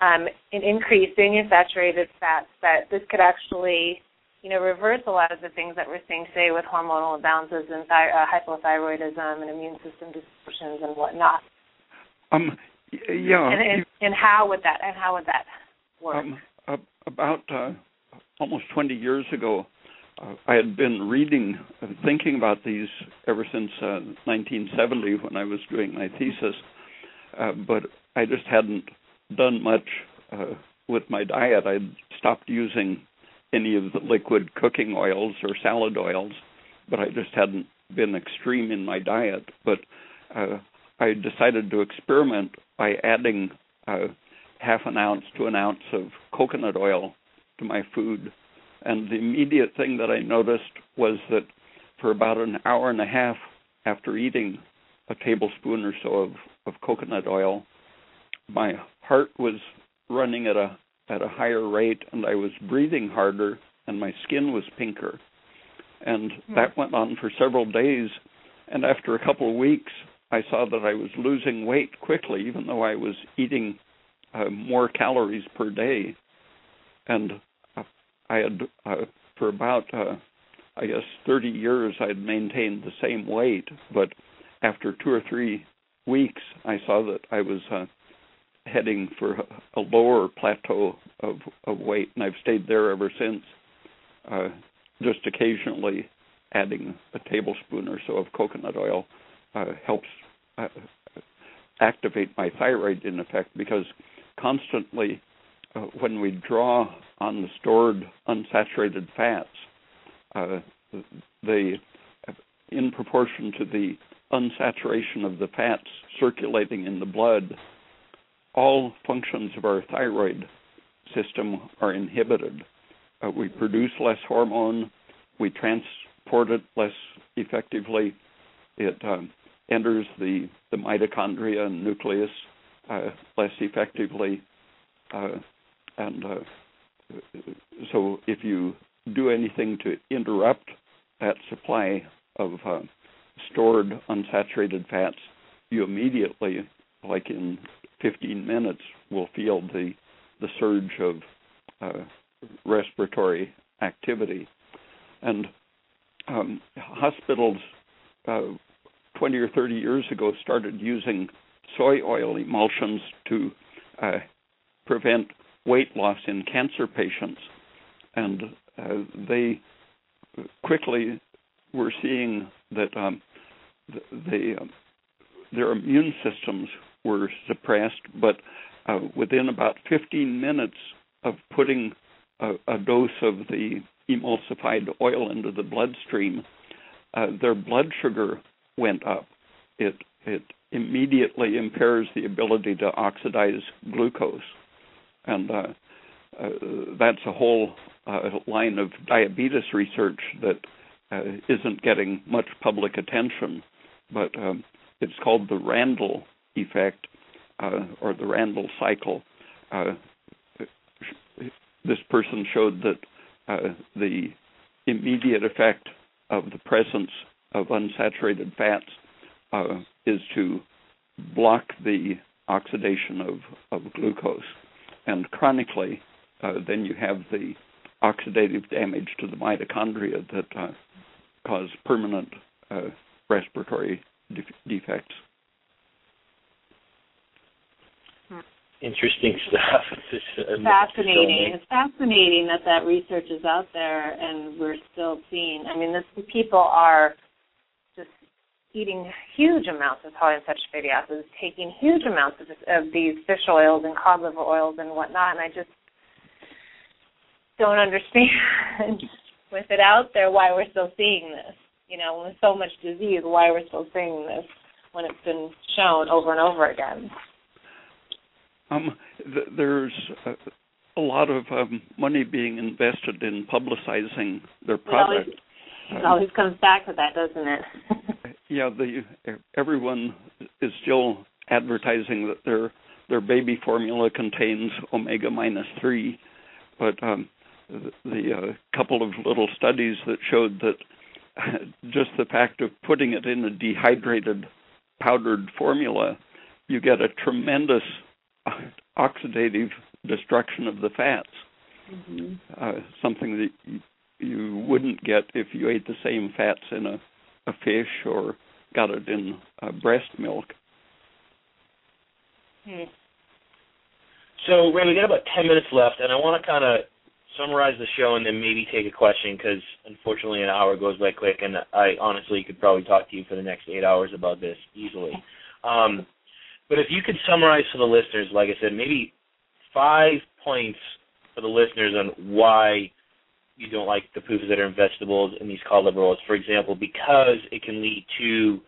S4: um, an increasing in saturated fats, that this could actually you know reverse a lot of the things that we're seeing today with hormonal imbalances and thi- uh, hypothyroidism and immune system distortions and whatnot?
S5: Um, yeah.
S4: And, and, and how would that and how would that work?
S5: Um, about uh, almost 20 years ago, I had been reading thinking about these ever since 1970 uh, when I was doing my thesis, uh, but I just hadn't done much uh, with my diet. I'd stopped using any of the liquid cooking oils or salad oils, but I just hadn't been extreme in my diet. But I decided to experiment by adding uh, half an ounce to an ounce of coconut oil to my food. And the immediate thing that I noticed was that for about an hour and a half after eating a tablespoon or so of, of coconut oil, my heart was running at a at a higher rate and I was breathing harder and my skin was pinker. And hmm. that went on for several days and after a couple of weeks, I saw that I was losing weight quickly, even though I was eating uh, more calories per day. And I had, uh, for about, uh, I guess, 30 years, I had maintained the same weight. But after two or three weeks, I saw that I was uh, heading for a lower plateau of, of weight, and I've stayed there ever since. Uh, just occasionally adding a tablespoon or so of coconut oil uh, helps uh, activate my thyroid in effect because constantly uh, when we draw on the stored unsaturated fats, uh, they, in proportion to the unsaturation of the fats circulating in the blood, all functions of our thyroid system are inhibited. Uh, we produce less hormone, we transport it less effectively, it um, enters the, the mitochondria and nucleus uh, less effectively. Uh, and uh, so, if you do anything to interrupt that supply of uh, stored unsaturated fats, you immediately, like in 15 minutes, will feel the the surge of uh, respiratory activity. And um, hospitals uh, 20 or 30 years ago started using soy oil emulsions to uh, prevent weight loss in cancer patients. And uh, they quickly were seeing that um, uh, their immune systems were suppressed, but uh, within about 15 minutes of putting a, a dose of the emulsified oil into the bloodstream, uh, their blood sugar went up. It it immediately impairs the ability to oxidize glucose, and uh, uh, that's a whole uh, line of diabetes research that uh, isn't getting much public attention, but um, it's called the Randle effect uh, or the Randle cycle. this person showed that the immediate effect of the presence of unsaturated fats uh, is to block the oxidation of, of glucose. And chronically, uh, then you have the oxidative damage to the mitochondria that uh, cause permanent uh, respiratory de- defects.
S3: Interesting stuff. *laughs* It's
S4: fascinating. It's fascinating that that research is out there and we're still seeing. I mean, this people are eating huge amounts of polyunsaturated fatty acids, taking huge amounts of, of these fish oils and cod liver oils and whatnot, and I just don't understand *laughs* with it out there why we're still seeing this. You know, with so much disease, why we're still seeing this when it's been shown over and over again.
S5: Um, th- there's a, a lot of um, money being invested in publicizing their product.
S4: It always comes back to that, doesn't it? *laughs*
S5: yeah, the everyone is still advertising that their their baby formula contains omega minus three, but um, the, the uh, couple of little studies that showed that *laughs* just the fact of putting it in a dehydrated powdered formula, you get a tremendous *laughs* oxidative destruction of the fats. Mm-hmm. Uh, something that you wouldn't get if you ate the same fats in a, a fish or got it in uh, breast milk.
S3: Hmm. So, Ray, we got about 10 minutes left, and I want to kind of summarize the show and then maybe take a question because unfortunately an hour goes by quick, and I honestly could probably talk to you for the next eight hours about this easily. Um, but if you could summarize for the listeners, like I said, maybe five points for the listeners on why you don't like the poofs that are in vegetables and these oils, for example, because it can lead to,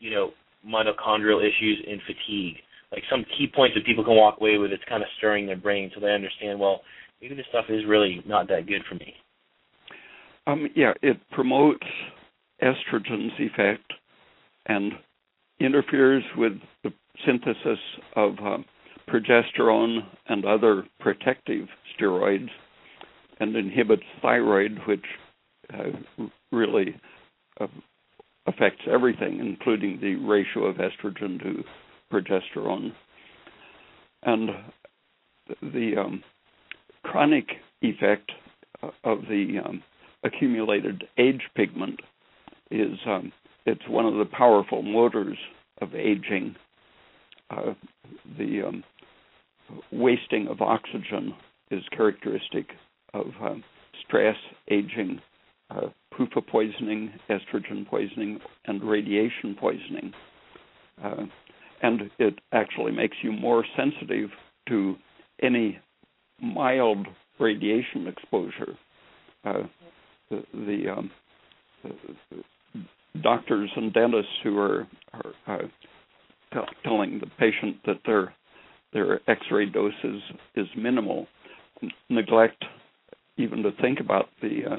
S3: you know, mitochondrial issues and fatigue. Like some key points that people can walk away with, it's kind of stirring their brain so they understand, well, maybe this stuff is really not that good for me.
S5: Um, yeah, it promotes estrogen's effect and interferes with the synthesis of uh, progesterone and other protective steroids and inhibits thyroid, which uh, really uh, affects everything, including the ratio of estrogen to progesterone. And the um, chronic effect of the um, accumulated age pigment is um, it's one of the powerful motors of aging. Uh, the um, wasting of oxygen is characteristic of uh, stress, aging, uh, PUFA poisoning, estrogen poisoning, and radiation poisoning. Uh, and it actually makes you more sensitive to any mild radiation exposure. Uh, the, the, um, doctors and dentists who are, are uh, t- telling the patient that their their X-ray dose is minimal neglect even to think about the uh,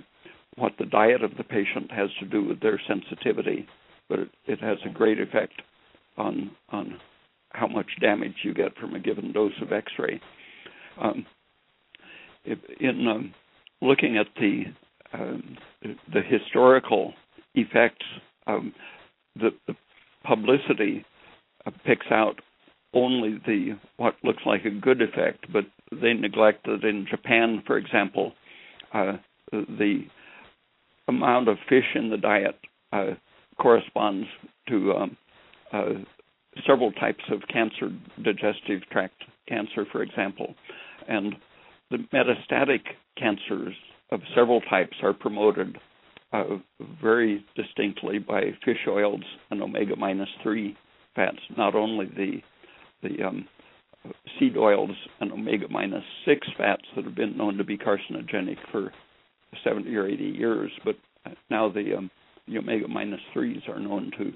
S5: what the diet of the patient has to do with their sensitivity, but it, it has a great effect on on how much damage you get from a given dose of X-ray. Um, in um, looking at the um, the historical effects, um, the, the, publicity uh, picks out only the what looks like a good effect, but they neglect that in Japan, for example, uh, the amount of fish in the diet uh, corresponds to um, uh, several types of cancer, digestive tract cancer, for example, and the metastatic cancers of several types are promoted uh, very distinctly by fish oils and omega minus three fats, not only the the um, seed oils and omega minus six fats that have been known to be carcinogenic for 70 or 80 years, but now the, um, the omega minus threes are known to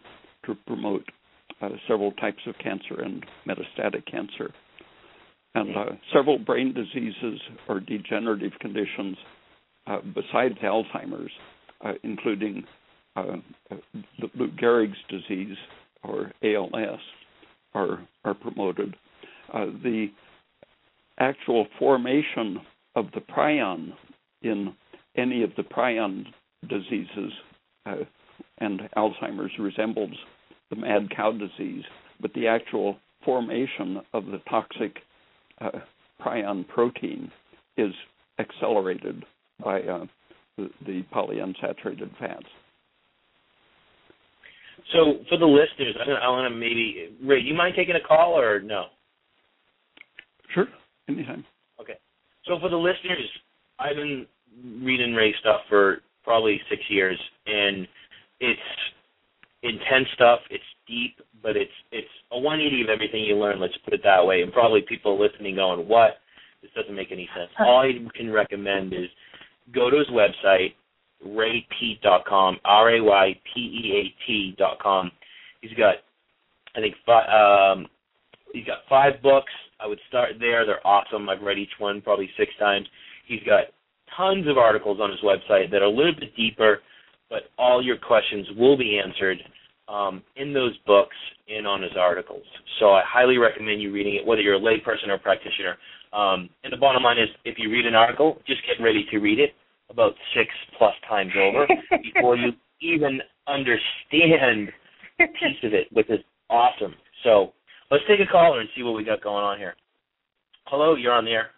S5: to promote uh, several types of cancer and metastatic cancer, and uh, several brain diseases or degenerative conditions uh, besides Alzheimer's, uh, including uh, Lou Gehrig's disease or ALS, are are promoted. Uh, the actual formation of the prion in any of the prion diseases uh, and Alzheimer's resembles the mad cow disease, but the actual formation of the toxic uh, prion protein is accelerated by uh, the, the polyunsaturated fats.
S3: So for the listeners, I want to maybe Ray. Do you mind taking a call or no?
S5: Sure, anytime.
S3: Okay. So for the listeners, I've been reading Ray stuff for probably six years, and it's intense stuff. It's deep, but it's it's a 180 of everything you learn. Let's put it that way. And probably people listening going, "What? This doesn't make any sense." All I can recommend is go to his website, raypeat.com, R A Y P E A T.com. He's got, I think, five, um, he's got five books. I would start there. They're awesome. I've read each one probably six times. He's got tons of articles on his website that are a little bit deeper, but all your questions will be answered um, in those books and on his articles. So I highly recommend you reading it, whether you're a layperson or a practitioner. Um, and the bottom line is, if you read an article, just get ready to read it about six plus times over before you *laughs* even understand *laughs* a piece of it, which is awesome. So let's take a caller and see what we got going on here. Hello, you're on the air.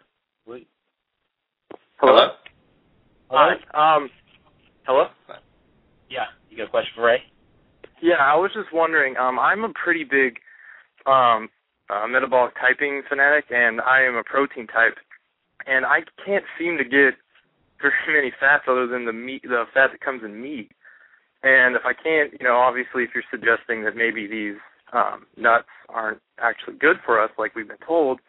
S6: Hello.
S3: Hello?
S6: Hi. Um. Hello.
S3: Yeah, you got a question for Ray?
S6: Yeah, I was just wondering. Um, I'm a pretty big um uh, metabolic typing fanatic, and I am a protein type, and I can't seem to get very many fats other than the meat, the fat that comes in meat. And if I can't, you know, obviously, if you're suggesting that maybe these um, nuts aren't actually good for us, like we've been told,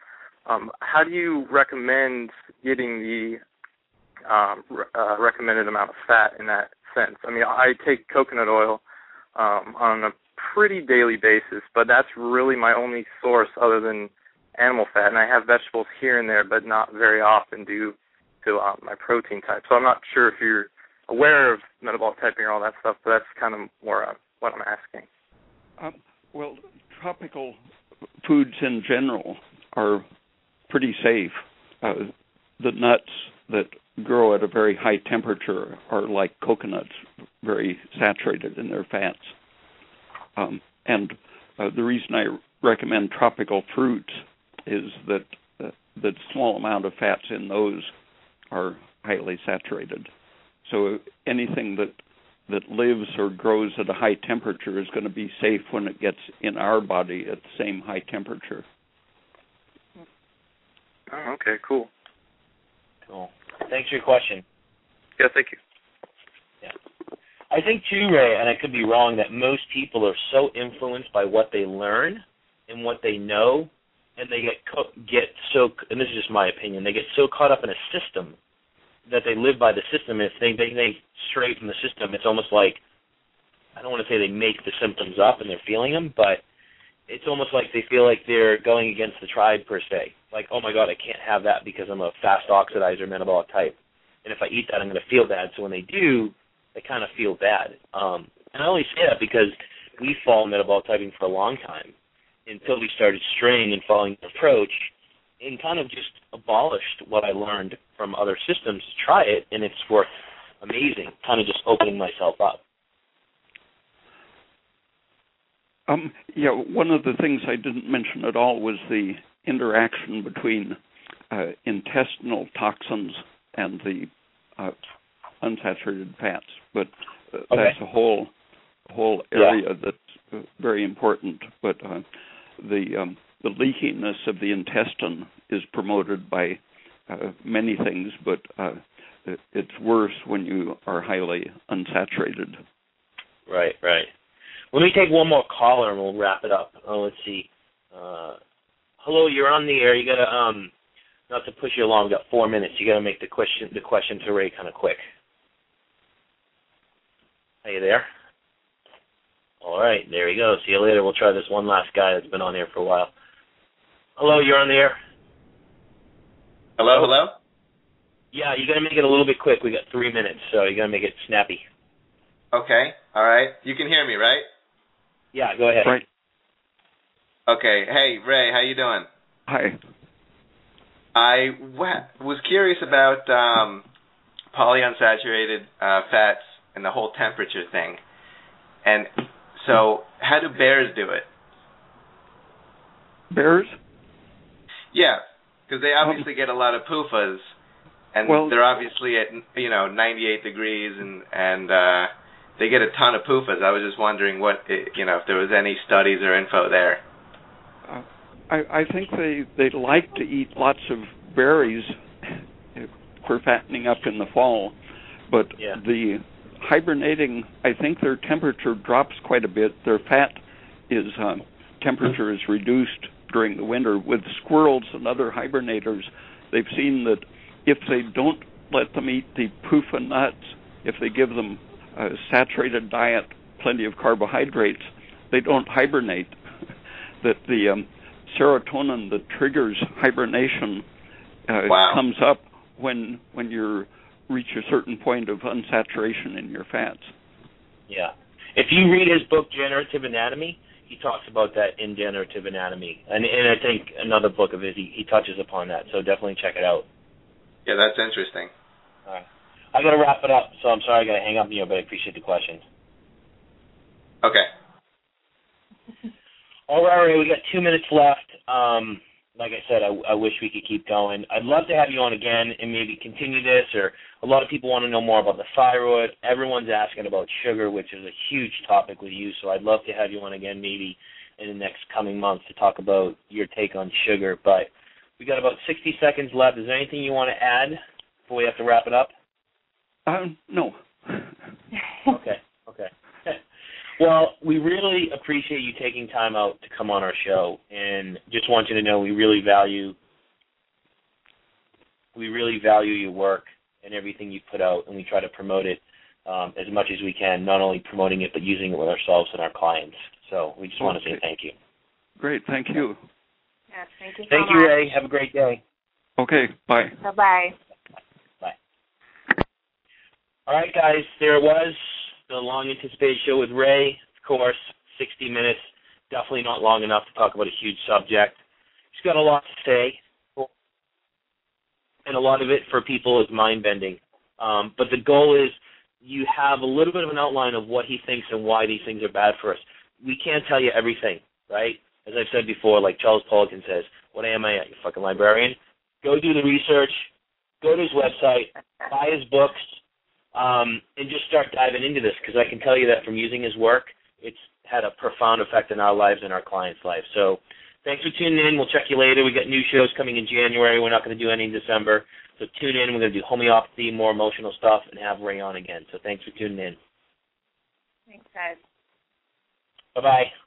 S6: um, how do you recommend getting the um, uh, recommended amount of fat in that sense? I mean, I take coconut oil um, on a pretty daily basis, but that's really my only source other than animal fat. And I have vegetables here and there, but not very often due to uh, my protein type. So I'm not sure if you're aware of metabolic typing or all that stuff, but that's kind of more uh, what I'm asking.
S5: Um, well, tropical foods in general are pretty safe. Uh, the nuts that grow at a very high temperature are like coconuts, very saturated in their fats. Um, and uh, the reason I recommend tropical fruits is that uh, the small amount of fats in those are highly saturated. So anything that that lives or grows at a high temperature is going to be safe when it gets in our body at the same high temperature.
S6: Oh, okay, cool.
S3: Cool. Thanks for your question.
S6: Yeah, thank you.
S3: Yeah. I think too, Ray, and I could be wrong, that most people are so influenced by what they learn and what they know, and they get co- get so. And this is just my opinion. They get so caught up in a system that they live by the system. If they they, they stray from the system, it's almost like I don't want to say they make the symptoms up and they're feeling them, but it's almost like they feel like they're going against the tribe per se. Like, oh my God, I can't have that because I'm a fast oxidizer metabolic type, and if I eat that, I'm going to feel bad. So when they do, they kind of feel bad. Um, and I only say that because we followed metabolic typing for a long time until we started straying and following the approach and kind of just abolished what I learned from other systems to try it, and it's worked amazing, kind of just opening myself up.
S5: Um, yeah, one of the things I didn't mention at all was the interaction between uh, intestinal toxins and the uh, unsaturated fats, but uh,
S3: okay.
S5: that's a whole whole area yeah. that's uh, very important. But uh, the um, the leakiness of the intestine is promoted by uh, many things, but it's worse when you are highly unsaturated.
S3: Right, right. Let me take one more caller and we'll wrap it up. Oh, let's see. Uh, hello, you're on the air. You gotta um, not to push you along. Got four minutes. You gotta make the question the question to Ray kind of quick. Are you there? All right, there you go. See you later. We'll try this one last guy that's been on here for a while. Hello, you're on the air.
S7: Hello, hello.
S3: Yeah, you got to make it a little bit quick. We got three minutes, so you got to make it snappy.
S7: Okay. All right. You can hear me, right?
S3: Yeah. Go ahead.
S5: Right.
S7: Okay. Hey, Ray. How you doing?
S5: Hi.
S7: I was curious about um, polyunsaturated uh, fats and the whole temperature thing. And so, how do bears do it?
S5: Bears?
S7: Yeah, because they obviously um, get a lot of PUFAs, and
S5: well,
S7: they're obviously at you know 98 degrees, and and uh, they get a ton of PUFAs. I was just wondering what you know if there was any studies or info there.
S5: Uh, I I think they they like to eat lots of berries for fattening up in the fall, but
S3: yeah.
S5: the hibernating, I think their temperature drops quite a bit. Their fat is um, temperature is reduced during the winter. With squirrels and other hibernators, they've seen that if they don't let them eat the PUFA nuts, if they give them a saturated diet, plenty of carbohydrates, they don't hibernate. *laughs* that the um, serotonin that triggers hibernation uh,
S7: wow.
S5: comes up when when you're reach a certain point of unsaturation in your fats.
S3: Yeah. If you read his book Generative Anatomy, he talks about that in Generative Anatomy, and and I think another book of his he, he touches upon that. So definitely check it out.
S7: Yeah, that's interesting.
S3: All right. I got to wrap it up, so I'm sorry I got to hang up on you, but I appreciate the question.
S7: Okay.
S3: All right, we got two minutes left. Um, like I said, I, I wish we could keep going. I'd love to have you on again and maybe continue this. Or a lot of people want to know more about the thyroid. Everyone's asking about sugar, which is a huge topic with you. So I'd love to have you on again, maybe in the next coming months, to talk about your take on sugar. But we got about 60 seconds left. Is there anything you want to add before we have to wrap it up?
S5: Um, no. *laughs*
S3: okay. Okay. Well, we really appreciate you taking time out to come on our show, and just want you to know we really value we really value your work and everything you put out, and we try to promote it um, as much as we can. Not only promoting it, but using it with ourselves and our clients. So we just okay. want to say thank you.
S5: Great, thank you.
S4: Yes, thank you. So
S3: thank
S4: much.
S3: you, Ray. Have a great day.
S5: Okay, bye.
S4: Bye bye.
S3: Bye. All right, guys, there it was the long anticipated show with Ray. Of course, 60 minutes, definitely not long enough to talk about a huge subject. He's got a lot to say. and a lot of it for people is mind bending. Um, but the goal is you have a little bit of an outline of what he thinks and why these things are bad for us. We can't tell you everything, right? As I've said before, like Charles Poliquin says, what am I you fucking librarian? Go do the research, go to his website, buy his books, um, and just start diving into this because I can tell you that from using his work, it's had a profound effect in our lives and our clients' lives. So thanks for tuning in. We'll check you later. We got new shows coming in January. We're not going to do any in December. So tune in. We're going to do homeopathy, more emotional stuff, and have Ray on again. So thanks for tuning in.
S4: Thanks, guys.
S3: Bye bye.